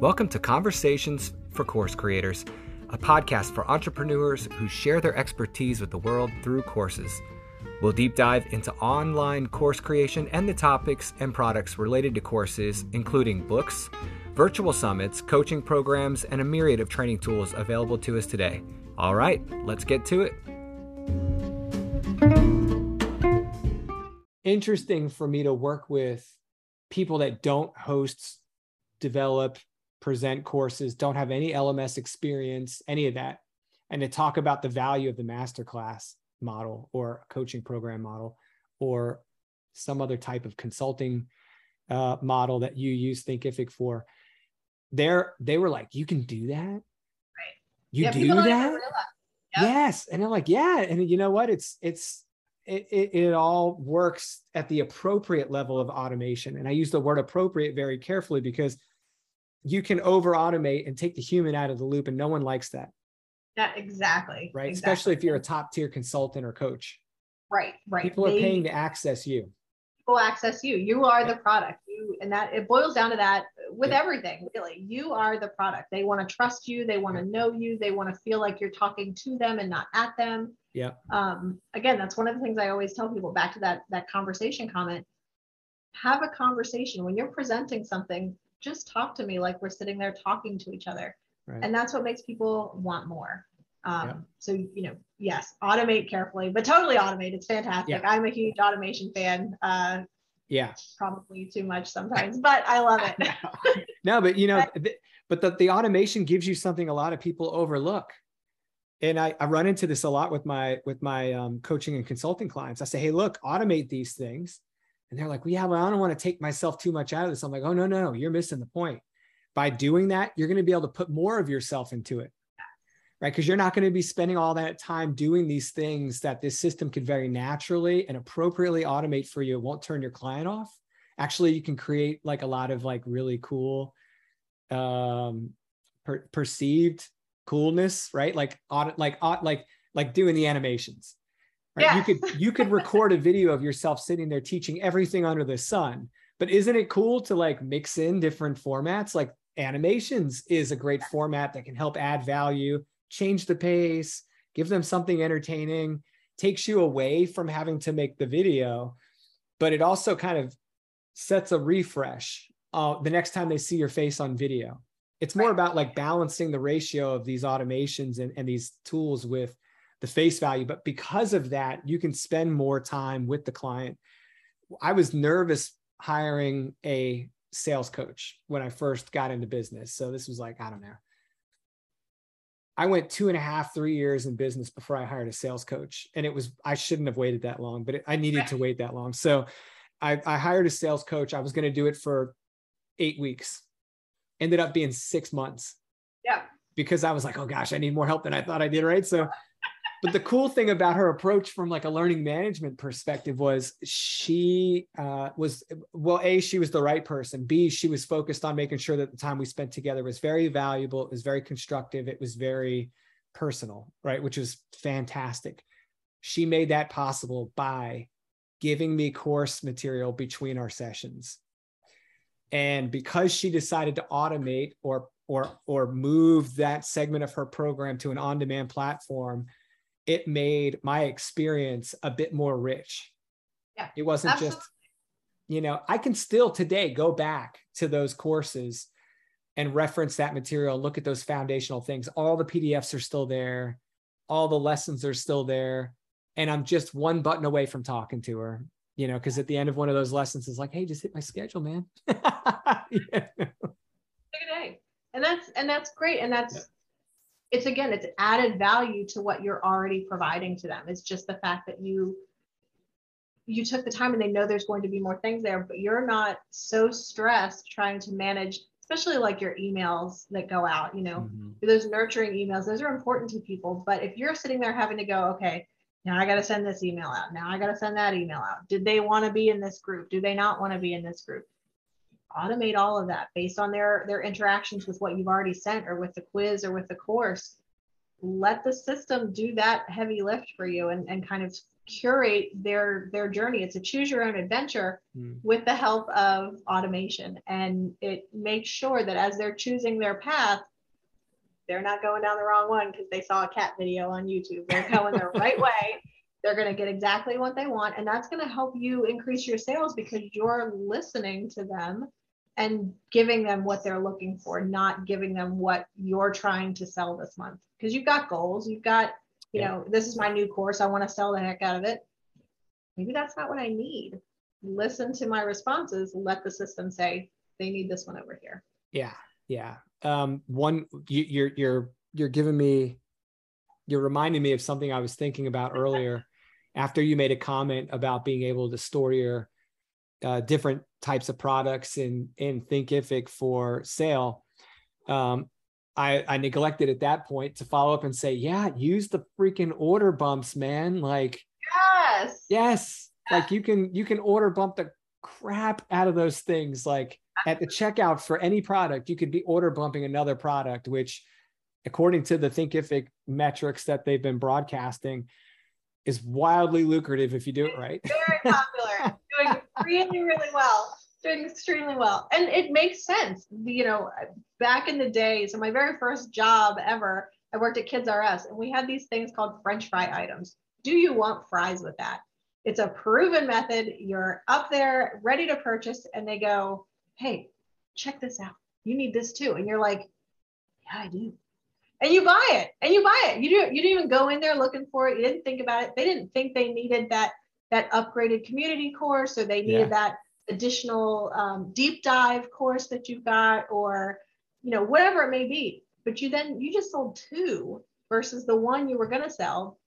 Welcome to Conversations for Course Creators, a podcast for entrepreneurs who share their expertise with the world through courses. We'll deep dive into online course creation and the topics and products related to courses, including books, virtual summits, coaching programs, and a myriad of training tools available to us today. All right, let's get to it. Interesting for me to work with people that don't host, develop, present courses, don't have any LMS experience, any of that, and to talk about the value of the masterclass model or coaching program model or some other type of consulting uh, model that you use Thinkific for. They're they were like, you can do that. Right. You yeah, do that. Yep. Yes, and I'm like, yeah, and you know what? It's it's it, it, it, all works at the appropriate level of automation. And I use the word appropriate very carefully because you can over automate and take the human out of the loop, and no one likes that. Yeah, exactly. Right. Exactly. Especially if you're a top tier consultant or coach. Right, right. People they, are paying to access you. People access you. You are the product. You and that it boils down to that with yeah. everything, really. You are the product. They want to trust you, they want to know you, they want to feel like you're talking to them and not at them. Yeah. Um, again, that's one of the things I always tell people back to that that conversation comment. Have a conversation when you're presenting something just talk to me like we're sitting there talking to each other. Right. And that's what makes people want more. Um, yeah. So, you know, yes, automate carefully, but totally automate. It's fantastic. Yeah. I'm a huge automation fan. Uh, yeah. Probably too much sometimes, but I love it. no, but you know, but the, the automation gives you something a lot of people overlook. And I, I run into this a lot with my with my um, coaching and consulting clients. I say, hey, look, automate these things and they're like, well, yeah, but I don't want to take myself too much out of this. I'm like, oh, no, no, no, you're missing the point. By doing that, you're going to be able to put more of yourself into it, right? Because you're not going to be spending all that time doing these things that this system could very naturally and appropriately automate for you. It won't turn your client off. Actually, you can create like a lot of like really cool, um, per- perceived coolness, right? Like audit, like like like doing the animations Right? Yeah. You could you could record a video of yourself sitting there teaching everything under the sun. But isn't it cool to like mix in different formats? Like animations is a great format that can help add value, change the pace, give them something entertaining, takes you away from having to make the video, but it also kind of sets a refresh uh, the next time they see your face on video. It's more about like balancing the ratio of these automations and, and these tools with the face value. But because of that, you can spend more time with the client. I was nervous hiring a sales coach when I first got into business. So this was like, I don't know. I went two and a half, three years in business before I hired a sales coach. And it was, I shouldn't have waited that long, but it, I needed to wait that long. So I, I hired a sales coach. I was going to do it for eight weeks, ended up being six months. Yeah. Because I was like, oh gosh, I need more help than I thought I did. Right. So but the cool thing about her approach from like a learning management perspective was she uh, was well a she was the right person. B she was focused on making sure that the time we spent together was very valuable. It was very constructive. It was very personal right which was fantastic. She made that possible by giving me course material between our sessions. And because she decided to automate or or or move that segment of her program to an on-demand platform it made my experience a bit more rich. Yeah. It wasn't absolutely. just, you know, I can still today go back to those courses and reference that material, look at those foundational things. All the PDFs are still there, all the lessons are still there. And I'm just one button away from talking to her, you know, because at the end of one of those lessons is like, hey, just hit my schedule, man. yeah. Take a day. And that's and that's great. And that's yeah it's again it's added value to what you're already providing to them. It's just the fact that you you took the time and they know there's going to be more things there but you're not so stressed trying to manage especially like your emails that go out you know. Mm-hmm. those nurturing emails those are important to people but if you're sitting there having to go okay now i got to send this email out. Now i got to send that email out. Did they want to be in this group? Do they not want to be in this group automate all of that based on their their interactions with what you've already sent or with the quiz or with the course. Let the system do that heavy lift for you and, and kind of curate their their journey. It's a choose your own adventure mm. with the help of automation. And it makes sure that as they're choosing their path they're not going down the wrong one because they saw a cat video on youtube. They're going the right way. They're going to get exactly what they want. And that's going to help you increase your sales because you're listening to them and giving them what they're looking for not giving them what you're trying to sell this month because you've got goals you've got you yeah. know, this is my new course. I want to sell the heck out of it. Maybe that's not what I need. Listen to my responses. Let the system say they need this one over here. Yeah, yeah. Um, one, you, you're you're you're giving me, you're reminding me of something I was thinking about earlier. after you made a comment about being able to store your uh, different types of products in in Thinkific for sale. Um, I, I neglected at that point to follow up and say, yeah, use the freaking order bumps, man. Like, yes, yes, like you can you can order bump the crap out of those things. Like at the checkout for any product, you could be order bumping another product, which, according to the Thinkific metrics that they've been broadcasting, is wildly lucrative if you do it right. Very popular, doing really really well doing extremely well. And it makes sense. You know, back in the day, so my very first job ever, I worked at Kids R Us and we had these things called French fry items. Do you want fries with that? It's a proven method. You're up there ready to purchase, and they go, Hey, check this out. You need this too. And you're like, Yeah, I do. And you buy it and you buy it. You do you didn't even go in there looking for it. You didn't think about it. They didn't think they needed that that upgraded community course or they needed yeah. that additional um, deep dive course that you've got or you know whatever it may be but you then you just sold two versus the one you were going to sell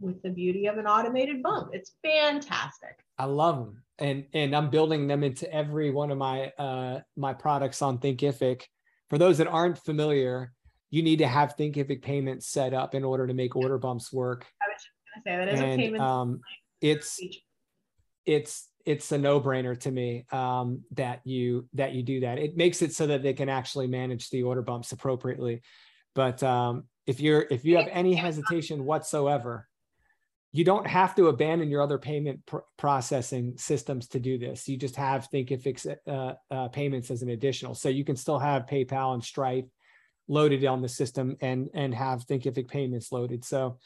with the beauty of an automated bump it's fantastic i love them and and i'm building them into every one of my uh my products on thinkific for those that aren't familiar you need to have thinkific payments set up in order to make order bumps work i was just going to say that is and, a payment um, it's it's it's a no-brainer to me um, that you that you do that. It makes it so that they can actually manage the order bumps appropriately. But um, if you're if you have any hesitation whatsoever, you don't have to abandon your other payment pr- processing systems to do this. You just have Thinkific uh, uh, payments as an additional, so you can still have PayPal and Stripe loaded on the system and and have Thinkific payments loaded. So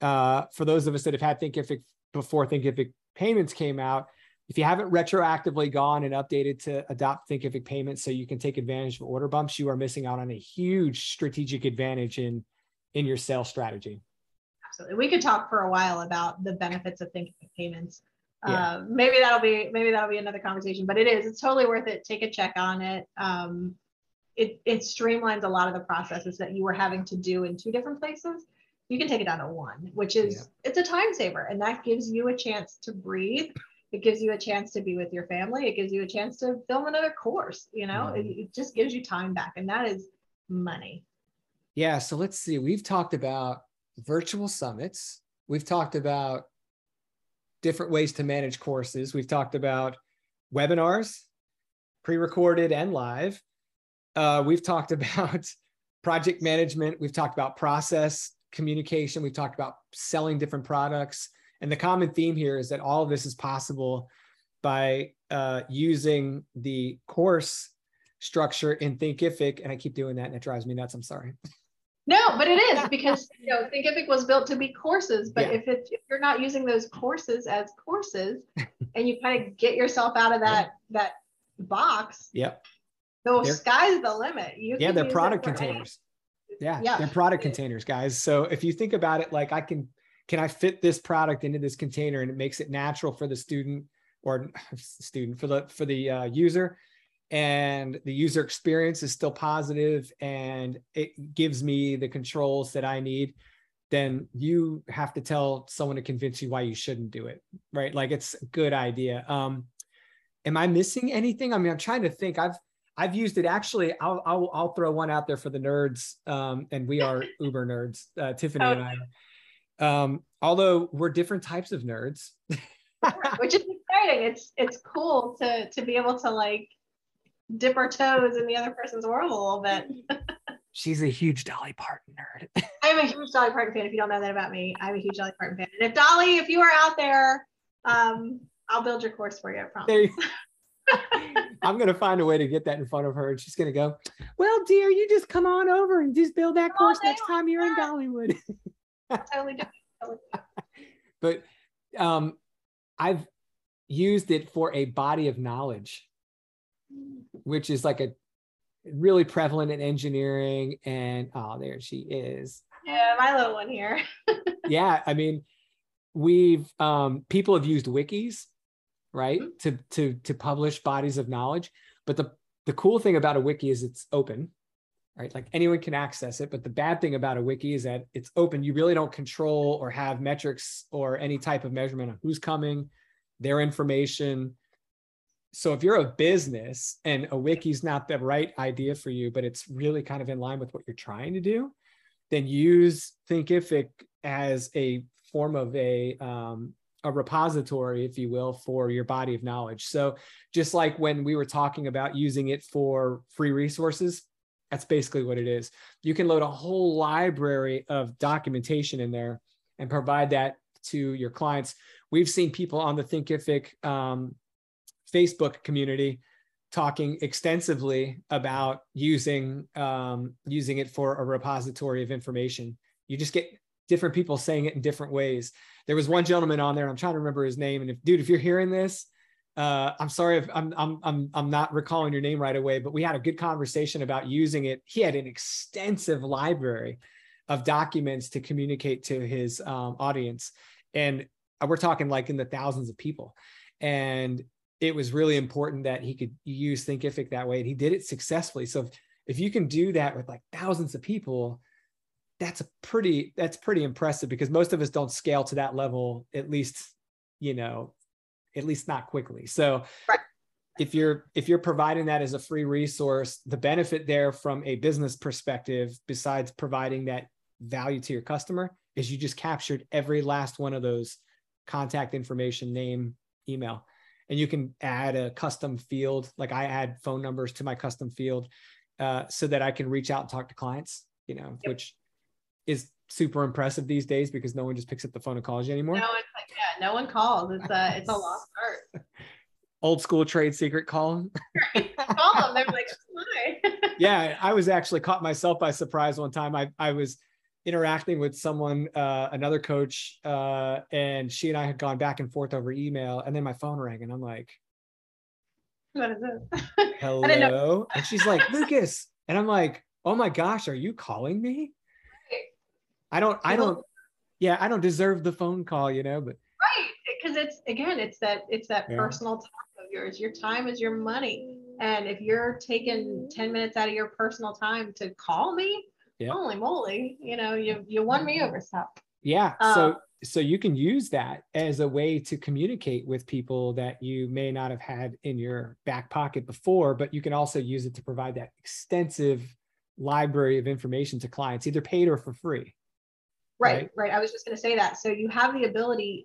uh, for those of us that have had Thinkific before Thinkific payments came out if you haven't retroactively gone and updated to adopt Thinkific payments so you can take advantage of order bumps, you are missing out on a huge strategic advantage in in your sales strategy. Absolutely. We could talk for a while about the benefits of Thinkific payments. Yeah. Uh, maybe that'll be maybe that'll be another conversation, but it is it's totally worth it. Take a check on it. Um, it it streamlines a lot of the processes that you were having to do in two different places. You can take it down to one, which is yeah. it's a time saver, and that gives you a chance to breathe. It gives you a chance to be with your family. It gives you a chance to film another course you know? Mm-hmm. it, it, just gives you time back and that is money. Yeah so let's see. We've talked about virtual summits. We've talked about different ways to manage courses. We've talked about webinars pre-recorded and live uh, we've talked about project management we've talked about process communication we've talked about selling different products and the common theme here is that all of this is possible by uh, using the course structure in Thinkific. And I keep doing that and it drives me nuts. I'm sorry. No, but it is because you know Thinkific was built to be courses. But yeah. if it if you're not using those courses as courses, and you kind of get yourself out of that that box, yep, the they're, sky's the limit. You yeah, they're product containers. Yeah, yeah, they're product containers, guys. So if you think about it, like I can can I fit this product into this container and it makes it natural for the student or student for the for the uh, user? And the user experience is still positive and it gives me the controls that I need then you have to tell someone to convince you why you shouldn't do it right? Like it's a good idea. Um am I missing anything? I mean I'm trying to think. I've I've used it actually. I'll, I'll, I'll throw one out there for the nerds, um, and we are uber nerds. Uh, Tiffany oh. and I um, although we're different types of nerds. Which is exciting. It's it's cool to to be able to like dip our toes in the other person's world a little bit. she's a huge Dolly Parton nerd. I'm a huge Dolly Parton fan. If you don't know that about me, I'm a huge Dolly Parton fan. And if Dolly, if you are out there, um, I'll build your course for you. I promise. You, I'm gonna find a way to get that in front of her, and she's gonna go, "Well, dear, you just come on over and just build that course next time you're in Dollywood." totally different. but um, I've used it for a body of knowledge, which is like a really prevalent in engineering. And oh, there she is. Yeah, my little one here. yeah, I mean, we've um, people have used wikis, right, to to to publish bodies of knowledge. But the the cool thing about a wiki is it's open, right? Like anyone can access it. But the bad thing about a wiki is that it's open. You really don't control or have metrics or any type of measurement of who's coming, their information. So if you're a business and a wiki's not the right idea for you, but it's really kind of in line with what you're trying to do, then use Thinkific as a form of a um, a repository, if you will, for your body of knowledge. So just like when we were talking about using it for free resources, that's basically what it is. You can load a whole library of documentation in there and provide that to your clients. We've seen people on the Thinkific um, Facebook community talking extensively about using um, using it for a repository of information. You just get different people saying it in different ways. There was one gentleman on there. I'm trying to remember his name. And if, dude, if you're hearing this, uh, I'm sorry if I'm, I'm I'm I'm not recalling your name right away, but we had a good conversation about using it. He had an extensive library of documents to communicate to his um, audience, and we're talking like in the thousands of people. And it was really important that he could use Thinkific that way, and he did it successfully. So if, if you can do that with like thousands of people, that's a pretty that's pretty impressive because most of us don't scale to that level at least you know at least not quickly so right. if you're if you're providing that as a free resource the benefit there from a business perspective besides providing that value to your customer is you just captured every last one of those contact information name email and you can add a custom field like i add phone numbers to my custom field uh, so that i can reach out and talk to clients you know yep. which is super impressive these days because no one just picks up the phone and calls you anymore. No one, yeah, no one calls. It's a, it's a lost art. Old school trade secret call them. call them. They're like, hi. yeah, I was actually caught myself by surprise one time. I, I was interacting with someone, uh, another coach, uh, and she and I had gone back and forth over email, and then my phone rang, and I'm like, "What is this?" Hello, and she's like, "Lucas," and I'm like, "Oh my gosh, are you calling me?" I don't, I don't, yeah, I don't deserve the phone call, you know, but right. Cause it's again, it's that, it's that yeah. personal time of yours. Your time is your money. And if you're taking 10 minutes out of your personal time to call me, yeah. holy moly, you know, you, you won me over stuff. Yeah. Um, so, so you can use that as a way to communicate with people that you may not have had in your back pocket before, but you can also use it to provide that extensive library of information to clients, either paid or for free. Right, right. right. I was just going to say that. So you have the ability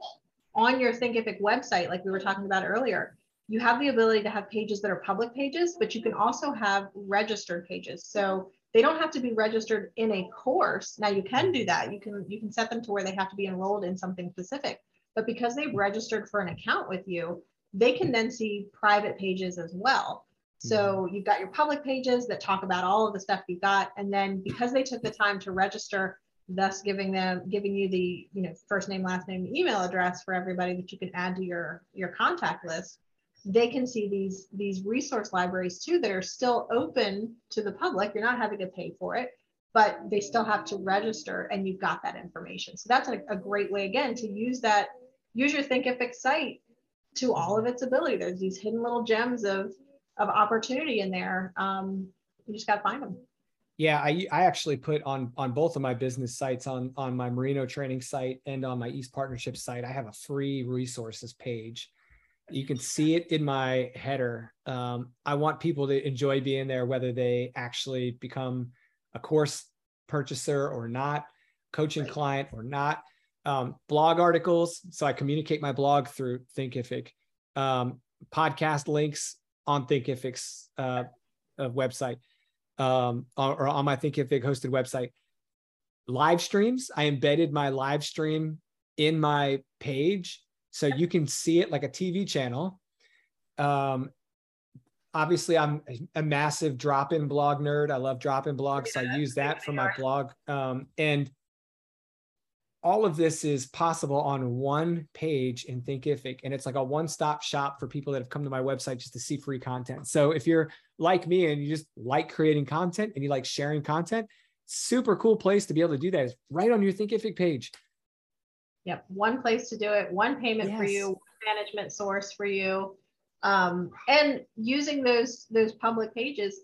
on your Thinkific website, like we were talking about earlier, you have the ability to have pages that are public pages, but you can also have registered pages. So they don't have to be registered in a course. Now you can do that. You can you can set them to where they have to be enrolled in something specific. But because they've registered for an account with you, they can then see private pages as well. So mm-hmm. you've got your public pages that talk about all of the stuff you've got. And then because they took the time to register thus giving them giving you the you know first name last name email address for everybody that you can add to your your contact list they can see these these resource libraries too that are still open to the public. You're not having to pay for it but they still have to register and you've got that information. So that's a, a great way again to use that use your thinkific site to all of its ability. There's these hidden little gems of of opportunity in there. Um, you just got to find them yeah, I, I actually put on on both of my business sites on on my Marino training site and on my East Partnership site. I have a free resources page. You can see it in my header. Um, I want people to enjoy being there, whether they actually become a course purchaser or not, coaching client or not. Um, blog articles, so I communicate my blog through Thinkific. Um, podcast links on Thinkific's uh, uh, website um, or on my Thinkific hosted website. Live streams, I embedded my live stream in my page so you can see it like a TV channel. Um, obviously, I'm a massive DropInBlog nerd. I love DropInBlogs. So I use that for my blog. Um, and all of this is possible on one page in Thinkific. And it's like a one stop shop for people that have come to my website just to see free content. So if you're like me and you just like creating content and you like sharing content, super cool place to be able to do that is right on your Thinkific page. Yep. One place to do it, one payment yes. for you, management source for you. Um, and using those those public pages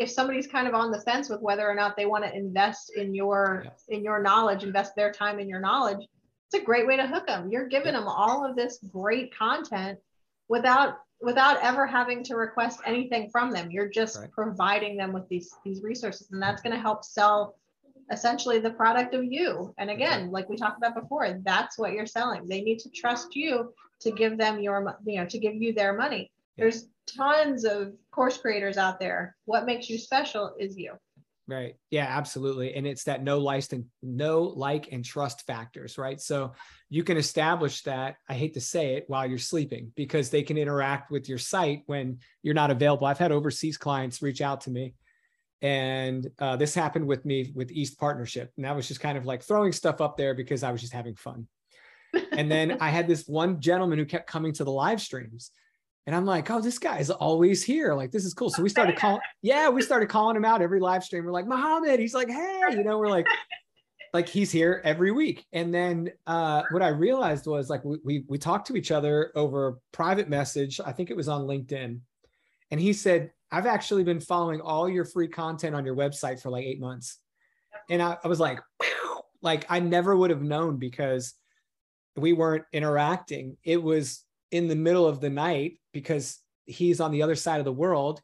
if somebody's kind of on the fence with whether or not they want to invest in your yeah. in your knowledge invest their time in your knowledge it's a great way to hook them you're giving yeah. them all of this great content without without ever having to request anything from them you're just right. providing them with these these resources and that's going to help sell essentially the product of you and again like we talked about before that's what you're selling they need to trust you to give them your you know to give you their money there's tons of course creators out there. What makes you special is you. Right. Yeah, absolutely. And it's that no license, no like and trust factors, right? So you can establish that, I hate to say it, while you're sleeping because they can interact with your site when you're not available. I've had overseas clients reach out to me. And uh, this happened with me with East Partnership. And that was just kind of like throwing stuff up there because I was just having fun. and then I had this one gentleman who kept coming to the live streams and I'm like, oh, this guy's always here. Like, this is cool. So we started calling, yeah, we started calling him out every live stream. We're like, Muhammad. He's like, hey, you know, we're like, like he's here every week. And then uh, what I realized was like we, we we talked to each other over private message. I think it was on LinkedIn. And he said, I've actually been following all your free content on your website for like eight months. And I, I was like, like I never would have known because we weren't interacting. It was in the middle of the night because he's on the other side of the world.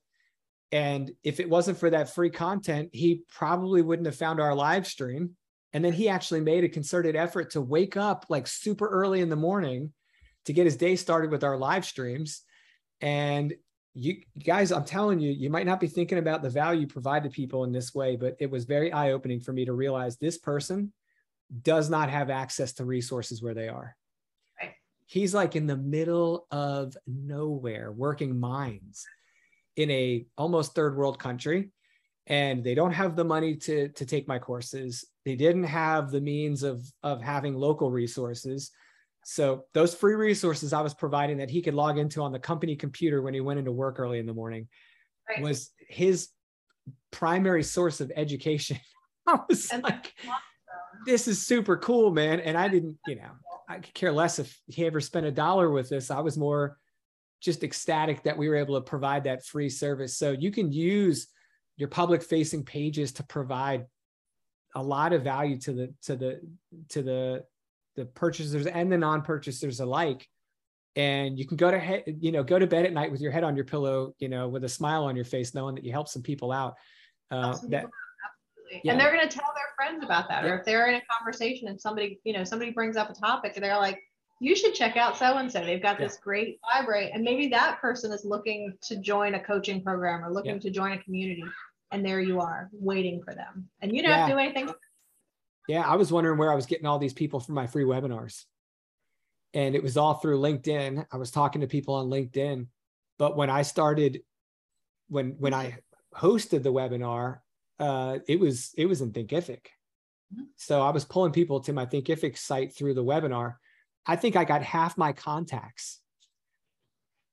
And if it wasn't for that free content, he probably wouldn't have found our live stream. And then he actually made a concerted effort to wake up like super early in the morning to get his day started with our live streams. And you guys, I'm telling you, you might not be thinking about the value provided people in this way, but it was very eye opening for me to realize this person does not have access to resources where they are he's like in the middle of nowhere working mines in a almost third world country and they don't have the money to to take my courses. They didn't have the means of of having local resources. So those free resources i was providing that he could log into on the company computer when he went into work early in the morning right. was his primary source of education. I was and like this is super cool man. And i didn't you know I could care less if he ever spent a dollar with us. I was more just ecstatic that we were able to provide that free service. So you can use your public facing pages to provide a lot of value to the to the to the the purchasers and the non-purchasers alike and you can go to head you know go to bed at night with your head on your pillow you know with a smile on your face knowing that you help some people out uh, that yeah. and they're going to tell their friends about that. Yeah. Or if they're in a conversation and somebody, you know, somebody brings up a topic and they're like, you should check out so and so. They've got this great library. And maybe that person is looking to join a coaching program or looking to join a community. And there you are waiting for them. And you don't have to do anything. Yeah, I was wondering where I was getting all these people for my free webinars. And it was all through LinkedIn. I was talking to people on LinkedIn. But when I started, when when I hosted the webinar, uh, it was it was in Thinkific. Mm-hmm. So I was pulling people to my Thinkific site through the webinar. I think I got half my contacts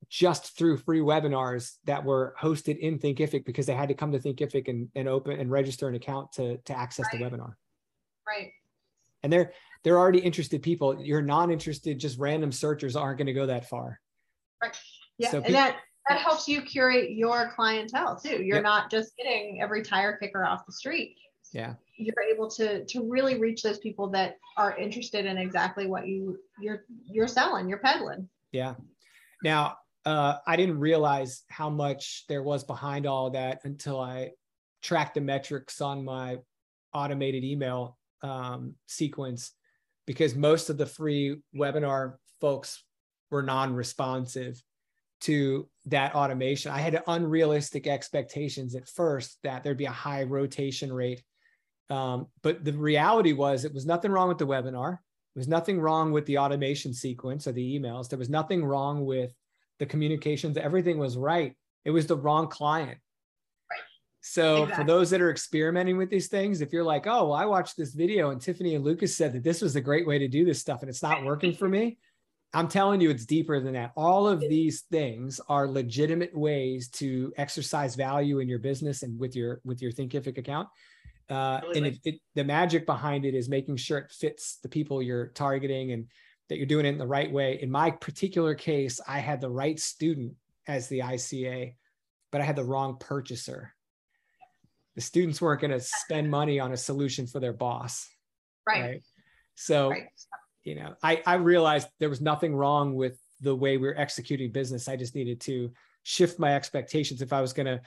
just through free webinars that were hosted in Thinkific because they had to come to Thinkific and, and open and register an account to, to access right. the webinar. Right. And they're they're already interested people. You're non-interested, just random searchers aren't going to go that far. Right. Yeah. So and people, that that helps you curate your clientele too. You're yep. not just getting every tire kicker off the street. Yeah. You're able to to really reach those people that are interested in exactly what you you're you're selling, you're peddling. Yeah. Now, uh, I didn't realize how much there was behind all that until I tracked the metrics on my automated email um, sequence because most of the free webinar folks were non-responsive to that automation. I had unrealistic expectations at first that there'd be a high rotation rate. Um, but the reality was it was nothing wrong with the webinar. There was nothing wrong with the automation sequence or the emails. There was nothing wrong with the communications. Everything was right. It was the wrong client. So exactly. for those that are experimenting with these things, if you're like, oh, well, I watched this video and Tiffany and Lucas said that this was a great way to do this stuff and it's not working for me, I'm telling you, it's deeper than that. All of these things are legitimate ways to exercise value in your business and with your with your Thinkific account. Uh, and it, it, the magic behind it is making sure it fits the people you're targeting and that you're doing it in the right way. In my particular case, I had the right student as the ICA, but I had the wrong purchaser. The students weren't going to spend money on a solution for their boss. Right. right? So right you know, I, I realized there was nothing wrong with the way we are executing business. I just needed to shift my expectations. If I was going to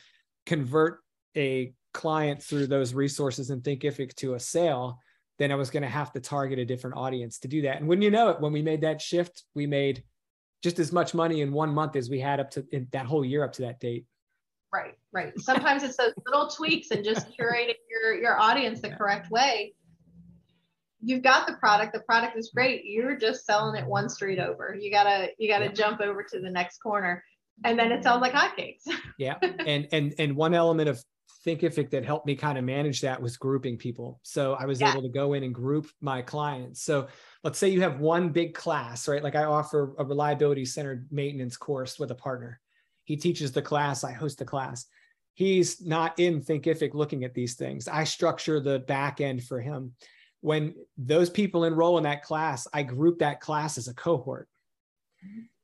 convert a client through those resources and Thinkific to a sale, then I was going to have to target a different audience to do that. And when you know it, when we made that shift, we made just as much money in one month as we had up to that whole year up to that date. Right, right. Sometimes it's those little tweaks and just curating your your audience the yeah. correct way you've got the product the product is mm-hmm. great. You're just selling it one street over. You gotta you gotta yeah. jump over to the next corner. And then it sells like hotcakes. Yeah. And and and one element of thinkific that helped me kind of manage that was grouping people. So i was yeah. able to go in and group my clients. So let's say you have one big class right? Like i offer a reliability centered maintenance course with a partner. He teaches the class i host the class. He's not in thinkific looking at these things. I structure the back end for him when those people enroll in that class, I group that class as a cohort.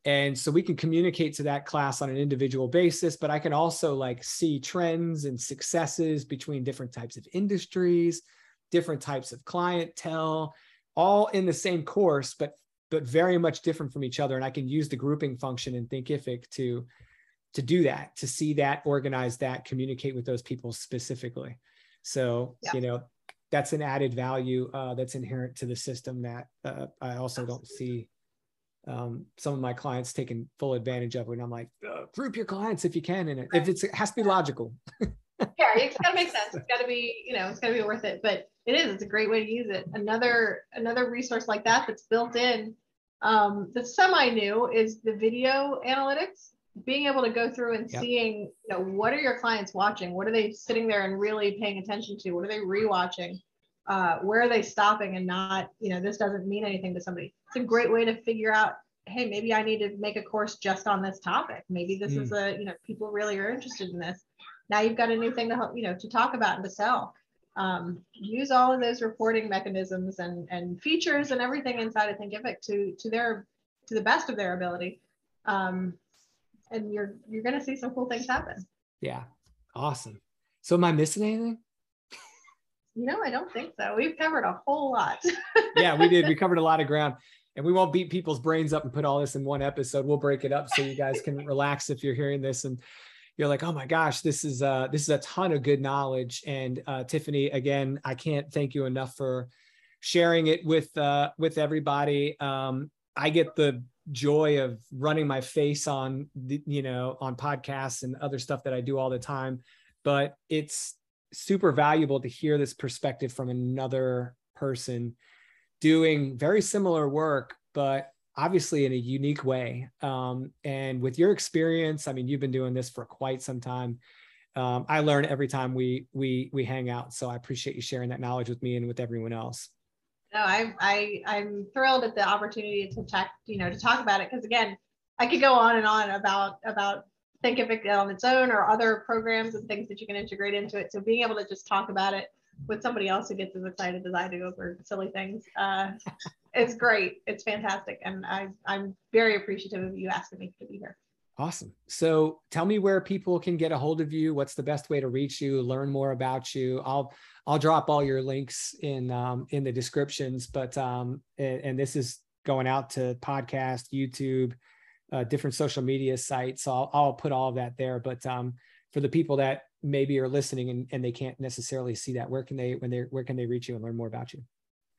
And so we can communicate to that class on an individual basis, but I can also like see trends and successes between different types of industries, different types of clientele, all in the same course, but but very much different from each other. And I can use the grouping function in Thinkific to to do that, to see that, organize that, communicate with those people specifically. So, yeah. you know, that's an added value uh, that's inherent to the system that uh, I also don't see um, some of my clients taking full advantage of. When I'm like, uh, group your clients if you can, and if it's it has to be logical. yeah, it's got to make sense. It's got to be, you know, it's got to be worth it. But it is. It's a great way to use it. Another another resource like that that's built in um, that's semi new is the video analytics being able to go through and yep. seeing, you know, what are your clients watching? What are they sitting there and really paying attention to? What are they rewatching? Uh, where are they stopping and not, you know, this doesn't mean anything to somebody. It's a great way to figure out, hey, maybe I need to make a course just on this topic. Maybe this mm. is a, you know, people really are interested in this. Now you've got a new thing to help, you know, to talk about and to sell. Um, use all of those reporting mechanisms and and features and everything inside of Thinkific to to their to the best of their ability. Um, and you're you're gonna see some cool things happen. Yeah, awesome. So am I missing anything? No, I don't think so. We've covered a whole lot. yeah, we did. We covered a lot of ground. And we won't beat people's brains up and put all this in one episode. We'll break it up so you guys can relax if you're hearing this and you're like, oh my gosh, this is uh this is a ton of good knowledge. And uh, Tiffany, again, I can't thank you enough for sharing it with uh with everybody. Um, I get the joy of running my face on the, you know on podcasts and other stuff that I do all the time but it's super valuable to hear this perspective from another person doing very similar work but obviously in a unique way. Um, and with your experience I mean you've been doing this for quite some time. Um, I learn every time we we we hang out so I appreciate you sharing that knowledge with me and with everyone else no, I, I, I'm thrilled at the opportunity to talk, you know, to talk about it. Cause again, I could go on and on about, about Thinkific on its own or other programs and things that you can integrate into it. So being able to just talk about it with somebody else who gets as excited as I do over silly things, uh, it's great. It's fantastic. And I, I'm very appreciative of you asking me to be here. Awesome. So tell me where people can get a hold of you. What's the best way to reach you, learn more about you? I'll I'll drop all your links in um, in the descriptions. But um, and, and, this is going out to podcast, YouTube, uh, different social media sites. So I'll, I'll put all of that there. But um, for the people that maybe are listening and, and they can't necessarily see that, where can they when they where can they reach you and learn more about you?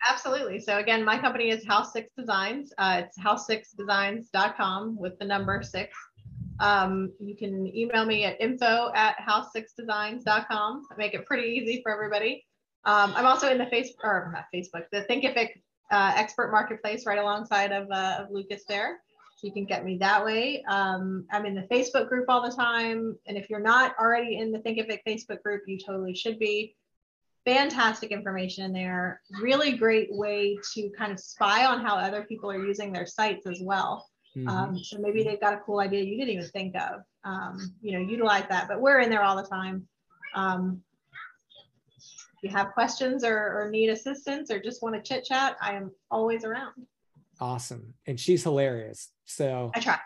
Absolutely. So again, my company is House Six Designs. Uh, it's house6designs.com with the number six Um, you can email me at info at house6designs.com. I make it pretty easy for everybody. Um, I'm also in the face or not Facebook, the Thinkific uh, expert marketplace right alongside of, uh, of Lucas there. So you can get me that way. Um, I'm in the Facebook group all the time. And if you're not already in the Thinkific Facebook group, you totally should be. Fantastic information in there. Really great way to kind of spy on how other people are using their sites as well. Mm-hmm. Um, so maybe they've got a cool idea you didn't even think of. Um, you know, utilize that. But we're in there all the time. Um, if you have questions or, or need assistance or just want to chit chat, I am always around. Awesome, and she's hilarious. So I try.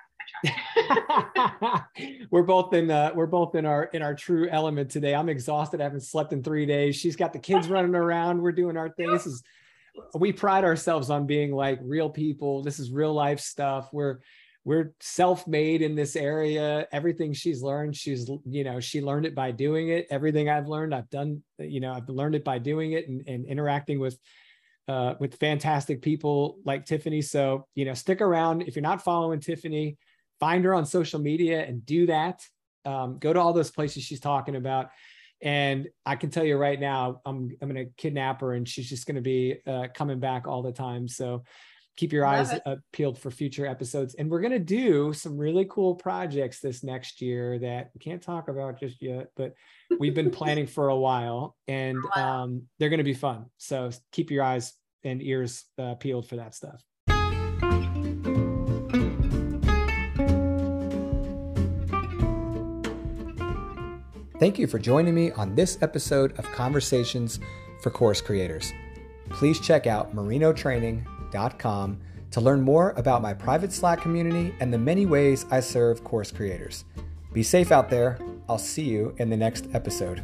we're both in uh, we're both in our in our true element today. I'm exhausted. I haven't slept in three days. She's got the kids running around. We're doing our thing. This is we pride ourselves on being like real people. This is real life stuff. We're we're self-made in this area. Everything she's learned, she's you know, she learned it by doing it. Everything I've learned, I've done, you know, I've learned it by doing it and, and interacting with uh, with fantastic people like Tiffany. So, you know, stick around. If you're not following Tiffany, find her on social media and do that. Um, go to all those places she's talking about. And I can tell you right now, I'm I'm going to kidnap her, and she's just going to be uh, coming back all the time. So keep your eyes uh, peeled for future episodes. And we're going to do some really cool projects this next year that we can't talk about just yet, but we've been planning for a while, and um, they're going to be fun. So keep your eyes and ears uh, peeled for that stuff. Thank you for joining me on this episode of Conversations for Course Creators. Please check out marinotraining.com to learn more about my private Slack community and the many ways I serve course creators. Be safe out there. I'll see you in the next episode.